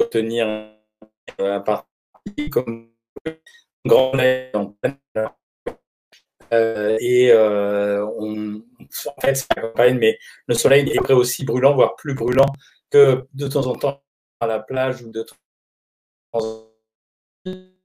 obtenir un parti comme grand euh, et euh, on, en fait, c'est campagne, mais le soleil est aussi brûlant, voire plus brûlant que de temps en temps à la plage ou de temps en temps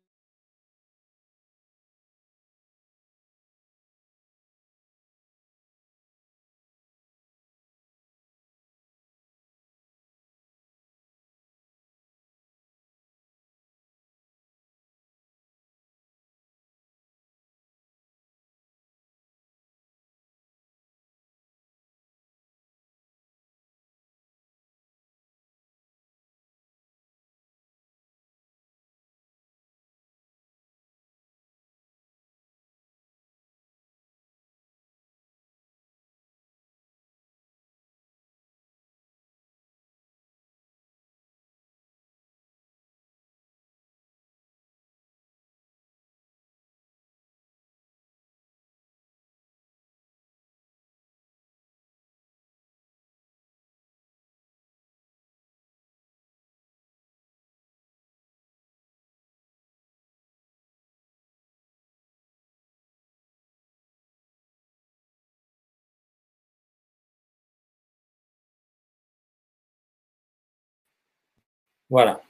Voilà.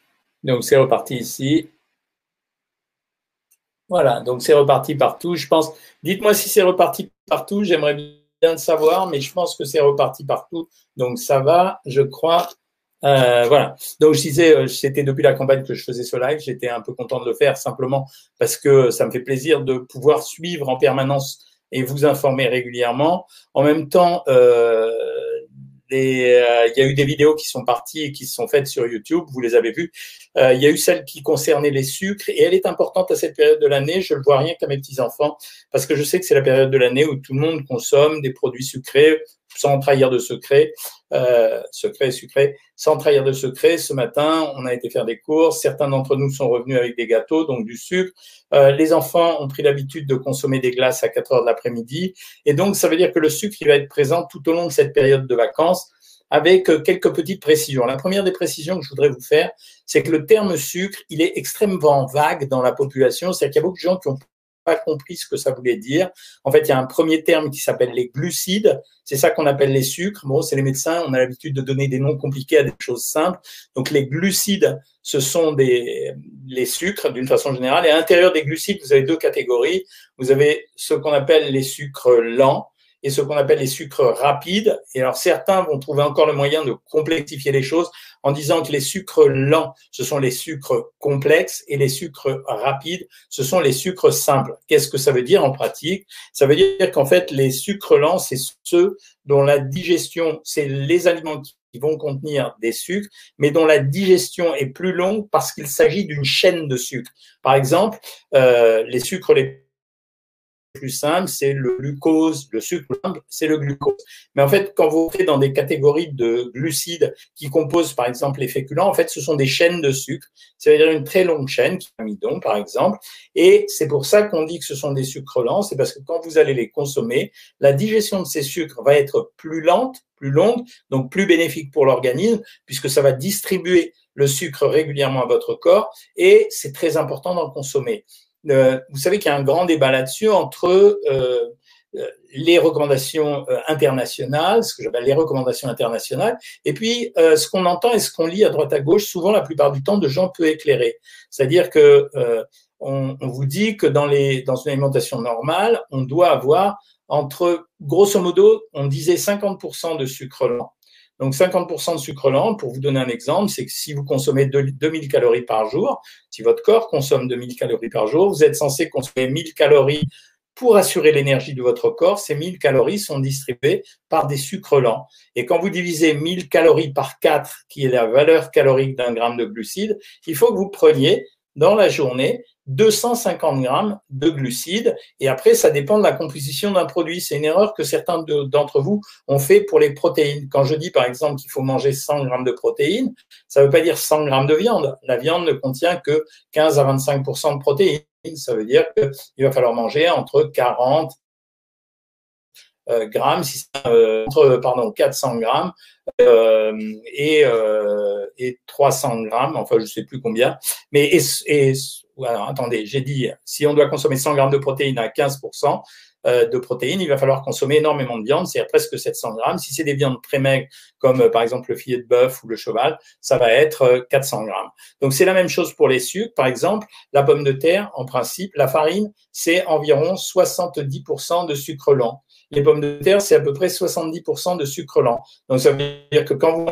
Donc c'est reparti ici. Voilà, donc c'est reparti partout. Je pense, dites-moi si c'est reparti partout, j'aimerais bien le savoir, mais je pense que c'est reparti partout. Donc ça va, je crois. Euh, voilà. Donc je disais, euh, c'était depuis la campagne que je faisais ce live. J'étais un peu content de le faire simplement parce que ça me fait plaisir de pouvoir suivre en permanence et vous informer régulièrement. En même temps, euh, euh, il y a eu des vidéos qui sont parties et qui se sont faites sur YouTube, vous les avez vues. Euh, il y a eu celle qui concernait les sucres et elle est importante à cette période de l'année. Je le vois rien qu'à mes petits-enfants parce que je sais que c'est la période de l'année où tout le monde consomme des produits sucrés sans trahir de secret, euh, secret, sucré, sans trahir de secret. Ce matin, on a été faire des courses. Certains d'entre nous sont revenus avec des gâteaux, donc du sucre. Euh, les enfants ont pris l'habitude de consommer des glaces à 4 heures de l'après-midi. Et donc, ça veut dire que le sucre, il va être présent tout au long de cette période de vacances avec euh, quelques petites précisions. La première des précisions que je voudrais vous faire, c'est que le terme sucre, il est extrêmement vague dans la population. C'est qu'il y a beaucoup de gens qui ont pas compris ce que ça voulait dire. En fait, il y a un premier terme qui s'appelle les glucides. C'est ça qu'on appelle les sucres. Bon, c'est les médecins. On a l'habitude de donner des noms compliqués à des choses simples. Donc, les glucides, ce sont des, les sucres d'une façon générale. Et à l'intérieur des glucides, vous avez deux catégories. Vous avez ce qu'on appelle les sucres lents et ce qu'on appelle les sucres rapides. Et alors certains vont trouver encore le moyen de complexifier les choses en disant que les sucres lents, ce sont les sucres complexes et les sucres rapides, ce sont les sucres simples. Qu'est-ce que ça veut dire en pratique? Ça veut dire qu'en fait, les sucres lents, c'est ceux dont la digestion, c'est les aliments qui vont contenir des sucres, mais dont la digestion est plus longue parce qu'il s'agit d'une chaîne de sucres. Par exemple, euh, les sucres les plus simple, c'est le glucose, le sucre c'est le glucose. Mais en fait, quand vous entrez dans des catégories de glucides qui composent par exemple les féculents, en fait, ce sont des chaînes de sucre. Ça veut dire une très longue chaîne, qui par exemple. Et c'est pour ça qu'on dit que ce sont des sucres lents, c'est parce que quand vous allez les consommer, la digestion de ces sucres va être plus lente, plus longue, donc plus bénéfique pour l'organisme, puisque ça va distribuer le sucre régulièrement à votre corps et c'est très important d'en consommer. Euh, vous savez qu'il y a un grand débat là-dessus entre euh, euh, les recommandations internationales, ce que j'appelle les recommandations internationales, et puis ce qu'on entend et ce qu'on lit à droite à gauche, souvent la plupart du temps de gens peu éclairés. C'est-à-dire que on, on, vous dit que dans, les, dans une alimentation normale, on doit avoir entre, grosso modo, on disait 50% de sucre lent donc 50% de sucre lent, pour vous donner un exemple, c'est que si vous consommez 2000 calories par jour, si votre corps consomme 2000 calories par jour, vous êtes censé consommer 1000 calories pour assurer l'énergie de votre corps. Ces 1000 calories sont distribuées par des sucres lents. Et quand vous divisez 1000 calories par 4, qui est la valeur calorique d'un gramme de glucides, il faut que vous preniez dans la journée 250 grammes de glucides. Et après, ça dépend de la composition d'un produit. C'est une erreur que certains d'entre vous ont fait pour les protéines. Quand je dis, par exemple, qu'il faut manger 100 grammes de protéines, ça ne veut pas dire 100 grammes de viande. La viande ne contient que 15 à 25% de protéines. Ça veut dire qu'il va falloir manger entre 40 grammes, si entre pardon 400 grammes et, et 300 grammes, enfin je sais plus combien, mais et, alors, attendez, j'ai dit si on doit consommer 100 grammes de protéines à 15% euh, de protéines, il va falloir consommer énormément de viande, c'est-à-dire presque 700 grammes. Si c'est des viandes très maigres, comme euh, par exemple le filet de bœuf ou le cheval, ça va être 400 euh, grammes. Donc c'est la même chose pour les sucres. Par exemple, la pomme de terre, en principe, la farine, c'est environ 70% de sucre lent. Les pommes de terre, c'est à peu près 70% de sucre lent. Donc ça veut dire que quand vous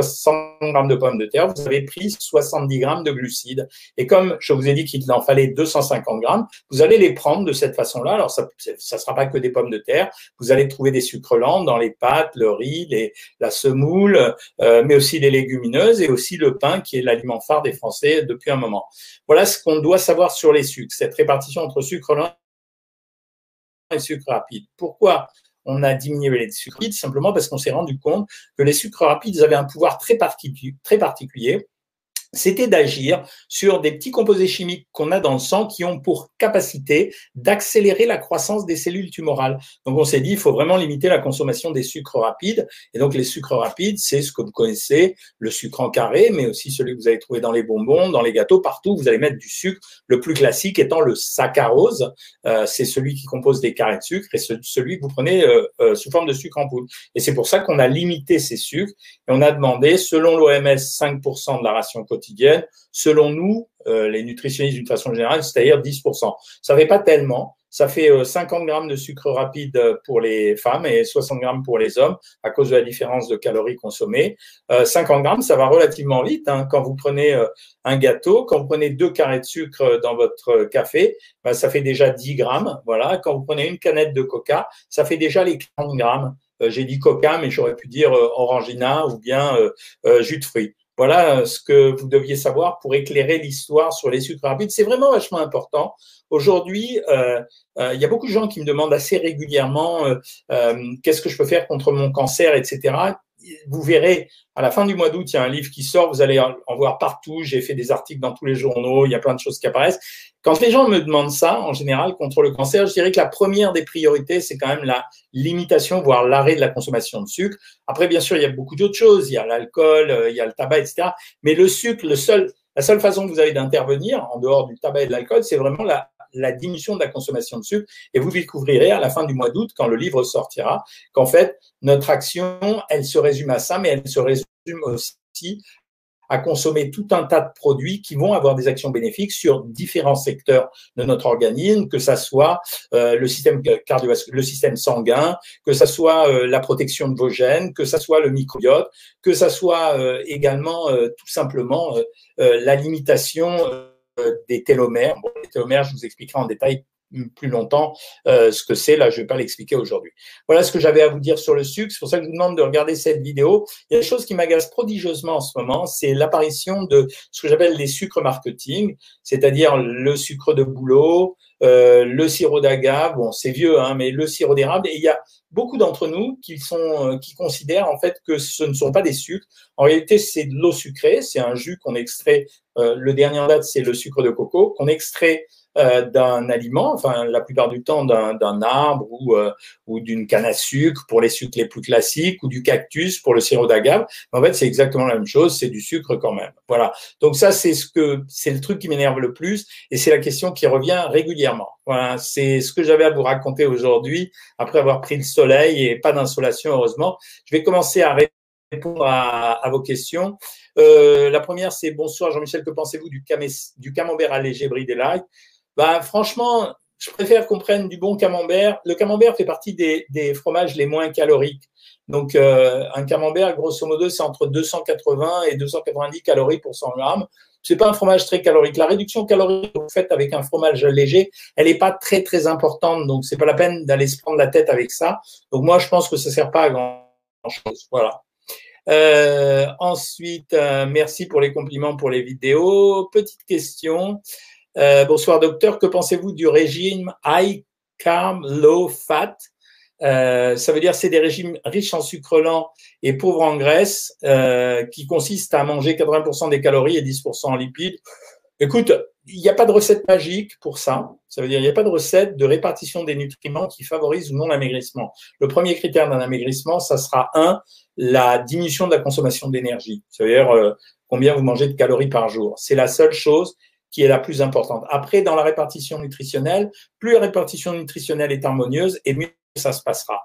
100 grammes de pommes de terre, vous avez pris 70 grammes de glucides. Et comme je vous ai dit qu'il en fallait 250 grammes, vous allez les prendre de cette façon-là. Alors, ça ne sera pas que des pommes de terre. Vous allez trouver des sucres lents dans les pâtes, le riz, les, la semoule, euh, mais aussi les légumineuses et aussi le pain qui est l'aliment phare des Français depuis un moment. Voilà ce qu'on doit savoir sur les sucres, cette répartition entre sucre lent et sucre rapide. Pourquoi on a diminué les sucres rapides? Simplement parce qu'on s'est rendu compte que les sucres rapides avaient un pouvoir très particulier c'était d'agir sur des petits composés chimiques qu'on a dans le sang qui ont pour capacité d'accélérer la croissance des cellules tumorales. Donc on s'est dit, il faut vraiment limiter la consommation des sucres rapides. Et donc les sucres rapides, c'est ce que vous connaissez, le sucre en carré, mais aussi celui que vous allez trouver dans les bonbons, dans les gâteaux, partout. Vous allez mettre du sucre. Le plus classique étant le saccharose, euh, c'est celui qui compose des carrés de sucre et celui que vous prenez euh, euh, sous forme de sucre en poudre. Et c'est pour ça qu'on a limité ces sucres et on a demandé, selon l'OMS, 5% de la ration quotidienne quotidienne, selon nous, euh, les nutritionnistes d'une façon générale, c'est-à-dire 10%. Ça fait pas tellement. Ça fait 50 euh, grammes de sucre rapide pour les femmes et 60 grammes pour les hommes à cause de la différence de calories consommées. 50 euh, grammes, ça va relativement vite. Hein. Quand vous prenez un gâteau, quand vous prenez deux carrés de sucre dans votre café, ben, ça fait déjà 10 grammes. Voilà. Quand vous prenez une canette de coca, ça fait déjà les 40 grammes. J'ai dit coca, mais j'aurais pu dire orangina ou bien jus de fruits. Voilà euh, ce que vous deviez savoir pour éclairer l'histoire sur les sucres rapides. C'est vraiment vachement important. Aujourd'hui, euh, euh, il y a beaucoup de gens qui me demandent assez régulièrement qu'est-ce que je peux faire contre mon cancer, etc vous verrez, à la fin du mois d'août, il y a un livre qui sort, vous allez en voir partout, j'ai fait des articles dans tous les journaux, il y a plein de choses qui apparaissent. Quand les gens me demandent ça, en général, contre le cancer, je dirais que la première des priorités, c'est quand même la limitation, voire l'arrêt de la consommation de sucre. Après, bien sûr, il y a beaucoup d'autres choses, il y a l'alcool, euh, il y a le tabac, etc. Mais le sucre, le seul, la seule façon que vous avez d'intervenir, en dehors du tabac et de l'alcool, c'est vraiment la, la diminution de la consommation de sucre. Et vous découvrirez à la fin du mois d'août, quand le livre sortira, qu'en fait, notre action, elle se résume à ça, mais elle se résume aussi à consommer tout un tas de produits qui vont avoir des actions bénéfiques sur différents secteurs de notre organisme, que ça soit euh, le système cardiovasculaire, le système sanguin, que ça soit euh, la protection de vos gènes, que ça soit le microbiote, que ça soit euh, également tout simplement la limitation des télomères. Bon, les télomères, je vous expliquerai en détail plus longtemps euh, ce que c'est. Là, je ne vais pas l'expliquer aujourd'hui. Voilà ce que j'avais à vous dire sur le sucre. C'est pour ça que je vous demande de regarder cette vidéo. Il y a des choses qui m'agacent prodigieusement en ce moment. C'est l'apparition de ce que j'appelle les sucres marketing, c'est-à-dire le sucre de bouleau, euh, le sirop d'agave. Bon, c'est vieux, hein, mais le sirop d'érable. Et il y a beaucoup d'entre nous qui sont euh, qui considèrent en fait que ce ne sont pas des sucres. En réalité, c'est de l'eau sucrée. C'est un jus qu'on extrait. le dernier en date, c'est le sucre de coco qu'on extrait euh, d'un aliment, enfin la plupart du temps d'un arbre ou, euh, ou d'une canne à sucre pour les sucres les plus classiques ou du cactus pour le sirop d'agave. En fait, c'est exactement la même chose, c'est du sucre quand même. Voilà. Donc ça, c'est ce que c'est le truc qui m'énerve le plus et c'est la question qui revient régulièrement. Voilà, c'est ce que j'avais à vous raconter aujourd'hui après avoir pris le soleil et pas d'insolation heureusement. Je vais commencer à répondre à, à vos questions. Euh, la première, c'est bonsoir Jean-Michel, que pensez-vous du, camembert allégé bridé light? Bah, franchement, je préfère qu'on prenne du bon camembert. Le camembert fait partie des, fromages les moins caloriques. Donc, euh, un camembert, grosso modo, c'est entre 280 et 290 calories pour 100 grammes. C'est pas un fromage très calorique. La réduction calorique que vous faites avec un fromage léger, elle n'est pas très très importante. Donc, c'est pas la peine d'aller se prendre la tête avec ça. Donc, moi, je pense que ça sert pas à grand chose. Voilà. Euh, ensuite, euh, merci pour les compliments pour les vidéos. Petite question. Euh, bonsoir docteur, que pensez-vous du régime high carb, low fat euh, ça veut dire c'est des régimes riches en sucre lent et pauvres en graisse euh, qui consistent à manger 80% des calories et 10% en lipides. Écoute, il n'y a pas de recette magique pour ça. Ça veut dire qu'il n'y a pas de recette de répartition des nutriments qui favorise ou non l'amaigrissement. Le premier critère d'un amaigrissement, ça sera un, la diminution de la consommation d'énergie. Ça veut dire euh, combien vous mangez de calories par jour. C'est la seule chose qui est la plus importante. Après, dans la répartition nutritionnelle, plus la répartition nutritionnelle est harmonieuse et mieux ça se passera.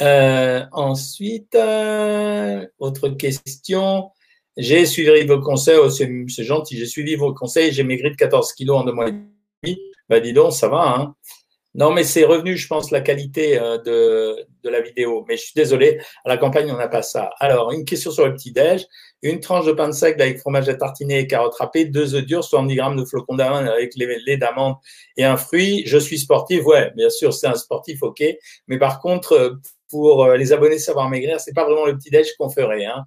Euh, ensuite, euh, autre question. J'ai suivi vos conseils, oh, c'est gentil, j'ai suivi vos conseils, j'ai maigri de 14 kilos en deux mois et demi. Bah dis donc, ça va. Hein non, mais c'est revenu, je pense, la qualité euh, de, de la vidéo. Mais je suis désolé, à la campagne, on n'a pas ça. Alors, une question sur le petit-déj. Une tranche de pain de seigle avec fromage à tartiner et carottes râpées, deux œufs durs, 70 grammes de flocons d'amande avec les lait d'amande et un fruit. Je suis sportif, ouais, bien sûr, c'est un sportif, ok. Mais par contre, euh, pour euh, les abonnés Savoir Maigrir, c'est pas vraiment le petit-déj qu'on ferait. Hein.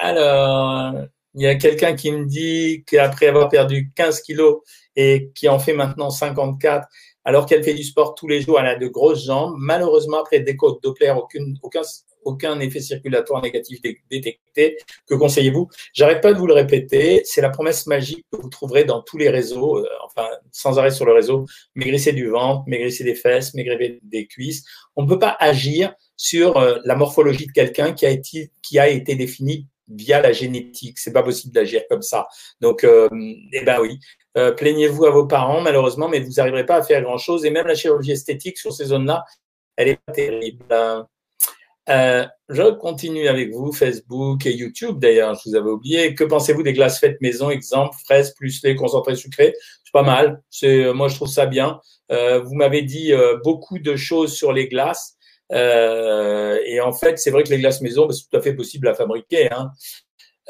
Alors, il y a quelqu'un qui me dit qu'après avoir perdu 15 kilos et qui en fait maintenant 54, alors qu'elle fait du sport tous les jours, elle a de grosses jambes. Malheureusement, après des côtes Doppler, aucune, aucun, aucun effet circulatoire négatif détecté. Que conseillez-vous? J'arrête pas de vous le répéter. C'est la promesse magique que vous trouverez dans tous les réseaux, euh, enfin sans arrêt sur le réseau. Maigrissez du ventre, maigrissez des fesses, maigrissez des cuisses. On ne peut pas agir sur euh, la morphologie de quelqu'un qui a été qui a été défini via la génétique. C'est pas possible d'agir comme ça. Donc, euh, eh ben oui, euh, plaignez-vous à vos parents, malheureusement, mais vous n'arriverez pas à faire grand-chose. Et même la chirurgie esthétique sur ces zones-là, elle est pas terrible. Euh, je continue avec vous, Facebook et YouTube d'ailleurs, je vous avais oublié. Que pensez-vous des glaces faites maison, exemple, fraises plus lait concentré sucré C'est pas mal, moi je trouve ça bien. Euh, vous m'avez dit euh, beaucoup de choses sur les glaces. Euh, et en fait, c'est vrai que les glaces maison, bah, c'est tout à fait possible à fabriquer. Hein.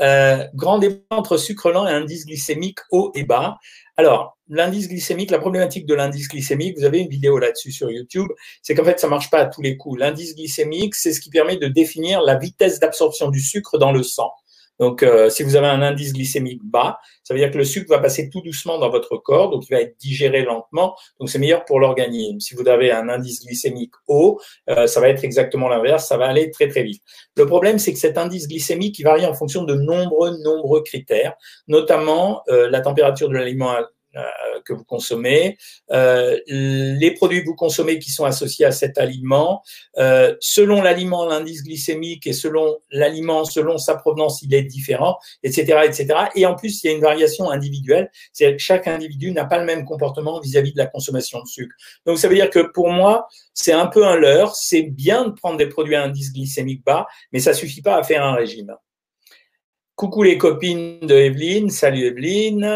Euh, grand débat entre sucre lent et indice glycémique haut et bas. Alors, l'indice glycémique, la problématique de l'indice glycémique, vous avez une vidéo là-dessus sur YouTube, c'est qu'en fait, ça marche pas à tous les coups. L'indice glycémique, c'est ce qui permet de définir la vitesse d'absorption du sucre dans le sang. Donc, euh, si vous avez un indice glycémique bas, ça veut dire que le sucre va passer tout doucement dans votre corps, donc il va être digéré lentement, donc c'est meilleur pour l'organisme. Si vous avez un indice glycémique haut, euh, ça va être exactement l'inverse, ça va aller très très vite. Le problème, c'est que cet indice glycémique, il varie en fonction de nombreux nombreux critères, notamment euh, la température de l'aliment que vous consommez, euh, les produits que vous consommez qui sont associés à cet aliment. Euh, selon l'aliment, l'indice glycémique et selon l'aliment, selon sa provenance, il est différent, etc., etc. Et en plus, il y a une variation individuelle, c'est que chaque individu n'a pas le même comportement vis-à-vis de la consommation de sucre. Donc, ça veut dire que pour moi, c'est un peu un leurre. C'est bien de prendre des produits à indice glycémique bas, mais ça suffit pas à faire un régime. Coucou les copines de Evelyne, salut Evelyne.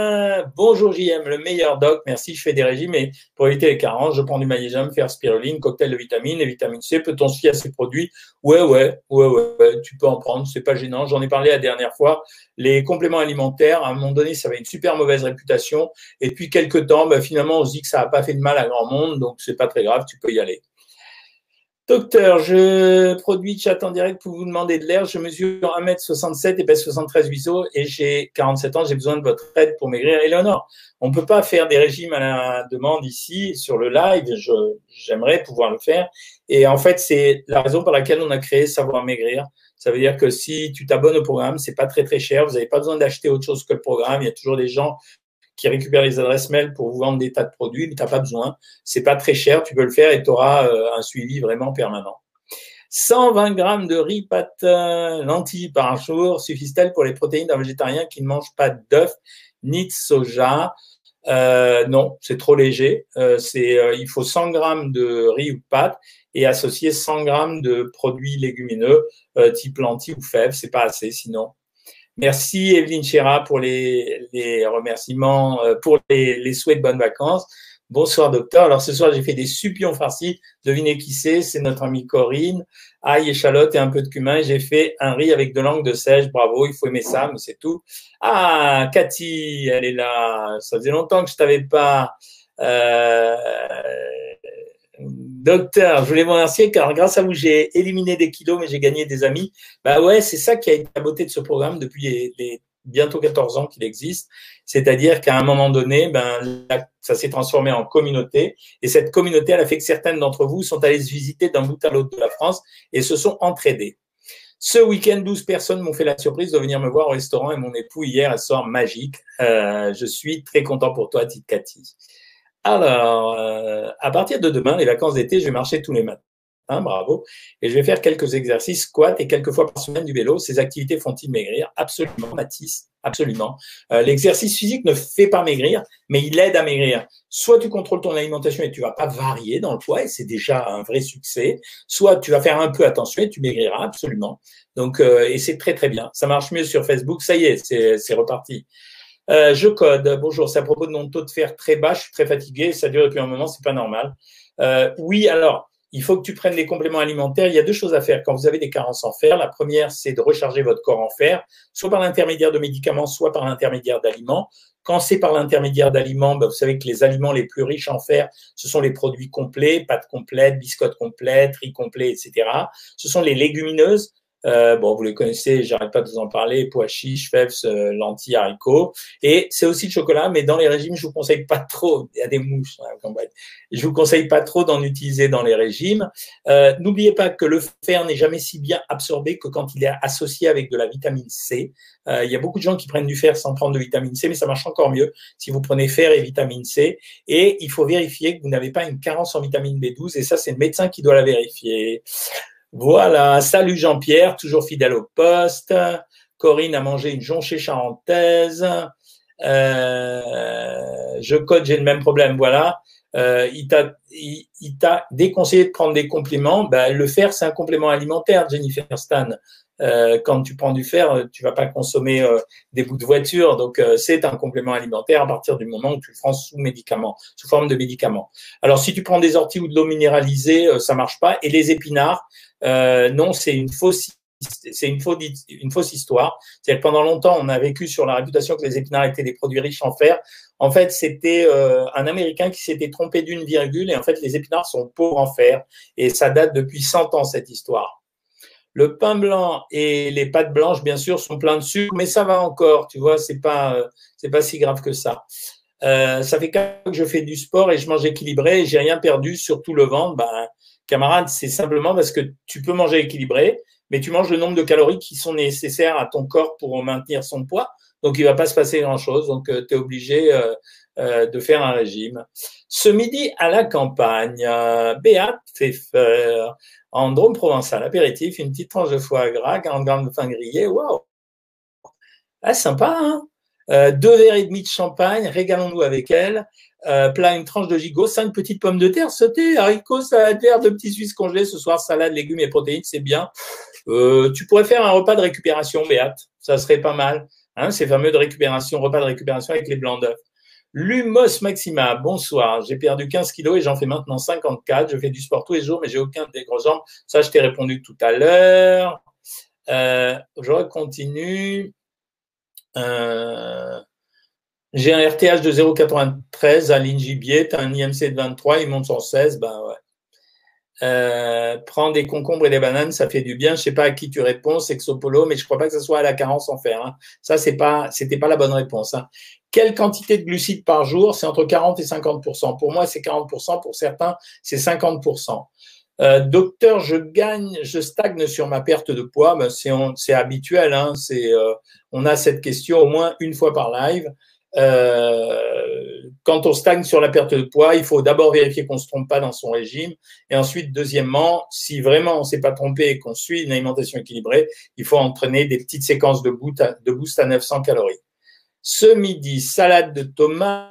Bonjour JM, le meilleur doc, merci, je fais des régimes et pour éviter les carences, je prends du magnésium, faire spiruline, cocktail de vitamines et vitamine C. Peut-on se fier à ces produits? Ouais, ouais, ouais, ouais, tu peux en prendre, c'est pas gênant. J'en ai parlé la dernière fois. Les compléments alimentaires, à un moment donné, ça avait une super mauvaise réputation. Et puis quelques temps, bah, finalement, on se dit que ça n'a pas fait de mal à grand monde, donc c'est pas très grave, tu peux y aller. Docteur, je produis chat en direct pour vous demander de l'air. Je mesure 1m67 et pèse 73 huiseaux et j'ai 47 ans. J'ai besoin de votre aide pour maigrir. Eleonore, on ne peut pas faire des régimes à la demande ici sur le live. J'aimerais pouvoir le faire. Et en fait, c'est la raison pour laquelle on a créé Savoir Maigrir. Ça veut dire que si tu t'abonnes au programme, c'est pas très très cher. Vous n'avez pas besoin d'acheter autre chose que le programme. Il y a toujours des gens qui récupère les adresses mail pour vous vendre des tas de produits, mais tu n'as pas besoin. C'est pas très cher, tu peux le faire et tu auras euh, un suivi vraiment permanent. 120 grammes de riz, pâte, lentilles par jour suffisent-elles pour les protéines d'un végétarien qui ne mange pas d'œufs ni de soja? Euh, Non, c'est trop léger. Euh, c'est, euh, il faut 100 grammes de riz ou de pâte et associer 100 grammes de produits légumineux type lentilles ou fèves. C'est pas assez, sinon Merci Evelyne Chéra pour les, remerciements, euh, pour les, souhaits de bonnes vacances. Bonsoir docteur. Alors ce soir j'ai fait des supions farcis. Devinez qui c'est C'est notre amie Corinne. Ail, échalote et un peu de cumin. J'ai fait un riz avec de langue de sèche. Bravo, il faut aimer ça, mais c'est tout. Ah, Cathy, elle est là. Ça faisait longtemps que je t'avais pas. Euh, Docteur, je voulais vous remercier car grâce à vous, j'ai éliminé des kilos, mais j'ai gagné des amis. Bah ouais, c'est ça qui a été la beauté de ce programme depuis les, bientôt 14 ans qu'il existe. C'est-à-dire qu'à un moment donné, ben, ça s'est transformé en communauté. Et cette communauté, elle a fait que certaines d'entre vous sont allées se visiter d'un bout à l'autre de la France et se sont entraidés. Ce week-end, 12 personnes m'ont fait la surprise de venir me voir au restaurant et mon époux hier, un soir magique. Euh, je suis très content pour toi, Tite Cathy. Alors, euh, à partir de demain, les vacances d'été, je vais marcher tous les matins. Hein, bravo. Et je vais faire quelques exercices, squat et quelques fois par semaine du vélo. Ces activités font-ils maigrir? Absolument, Mathis, absolument. Euh, l'exercice physique ne fait pas maigrir, mais il aide à maigrir. Soit tu contrôles ton alimentation et tu vas pas varier dans le poids, et c'est déjà un vrai succès. Soit tu vas faire un peu attention et tu maigriras, absolument. Donc, euh, et c'est très très bien. Ça marche mieux sur Facebook. Ça y est, c'est reparti. Euh, je code. Bonjour, c'est à propos de mon taux de fer très bas. Je suis très fatigué. Ça dure depuis un moment. C'est pas normal. oui, alors il faut que tu prennes des compléments alimentaires. Il y a deux choses à faire quand vous avez des carences en fer. La première, c'est de recharger votre corps en fer, soit par l'intermédiaire de médicaments, soit par l'intermédiaire d'aliments. Quand c'est par l'intermédiaire d'aliments, ben, vous savez que les aliments les plus riches en fer, ce sont les produits complets, pâtes complètes, biscottes complètes, riz complet, etc. Ce sont les légumineuses. Euh, bon, vous les connaissez, j'arrête pas de vous en parler, pois chiches, fèves, euh, lentilles, haricots. Et c'est aussi le chocolat, mais dans les régimes, je vous conseille pas trop. Il y a des mouches. Hein, je vous conseille pas trop d'en utiliser dans les régimes. Euh, N'oubliez pas que le fer n'est jamais si bien absorbé que quand il est associé avec de la vitamine C. Euh, il y a beaucoup de gens qui prennent du fer sans prendre de vitamine C, mais ça marche encore mieux si vous prenez fer et vitamine C. Et il faut vérifier que vous n'avez pas une carence en vitamine B12. Et ça, c'est le médecin qui doit la vérifier. Voilà, salut Jean-Pierre, toujours fidèle au poste. Corinne a mangé une jonchée charentaise. Euh, je code, j'ai le même problème, voilà. Euh, il t'a déconseillé de prendre des compléments. Ben, le fer, c'est un complément alimentaire, Jennifer Stan. Euh, quand tu prends du fer, tu vas pas consommer euh, des bouts de voiture, donc euh, c'est un complément alimentaire à partir du moment où tu le prends sous médicament, sous forme de médicament. Alors si tu prends des orties ou de l'eau minéralisée, ça marche pas. Et les épinards, non, c'est une fausse c'est une fausse, une fausse histoire. Pendant longtemps, on a vécu sur la réputation que les épinards étaient des produits riches en fer. En fait, c'était un Américain qui s'était trompé d'une virgule et en fait, les épinards sont pauvres en fer. Et ça date depuis 100 ans, cette histoire. Le pain blanc et les pâtes blanches, bien sûr, sont pleins de sucre, mais ça va encore, tu vois, c'est pas, euh, c'est pas si grave que ça. Euh, ça fait quatre que je fais du sport et je mange équilibré et j'ai rien perdu, surtout le ventre. Ben, camarade, c'est simplement parce que tu peux manger équilibré, mais tu manges le nombre de calories qui sont nécessaires à ton corps pour maintenir son poids. Donc, il va pas se passer grand chose. Donc, euh, tu es obligé de faire un régime. Ce midi à la campagne, Béat fait faire en Drôme provençal, apéritif, une petite tranche de foie gras, 40 grammes de pain grillé, waouh Ah, sympa, hein? Euh, Deux verres et demi de champagne, régalons-nous avec elle. Euh, plat, une tranche de gigot, cinq petites pommes de terre sautées, haricots, salade verte, deux petits Suisses congelés ce soir, salade, légumes et protéines, c'est bien. Euh, tu pourrais faire un repas de récupération, Béate, ça serait pas mal. Hein, ces fameux de récupération, repas de récupération avec les blancs d'œufs. Lumos Maxima, bonsoir. J'ai perdu 15 kilos et j'en fais maintenant 54. Je fais du sport tous les jours, mais j'ai aucun jambes. Ça, je t'ai répondu tout à l'heure. Euh, je continue. Euh, j'ai un RTH de 0,93 à Gibier. Tu as un IMC de 23, il monte sur 16. Ben. Euh, prends des concombres et des bananes, ça fait du bien. Je sais pas à qui tu réponds, Sexopolo, mais je crois pas que ce soit à la carence en fer. Hein. Ça, c'est pas, c'était pas la bonne réponse. Hein. Quelle quantité de glucides par jour? C'est entre 40 et 50 Pour moi, c'est 40 Pour certains, c'est 50 euh, docteur, je gagne, je stagne sur ma perte de poids. Ben, c'est habituel. Hein, euh, on a cette question au moins une fois par live. Euh, quand on stagne sur la perte de poids, il faut d'abord vérifier qu'on ne se trompe pas dans son régime. Et ensuite, deuxièmement, si vraiment on ne s'est pas trompé et qu'on suit une alimentation équilibrée, il faut entraîner des petites séquences de boost à, de boost à 900 calories. Ce midi, salade de tomates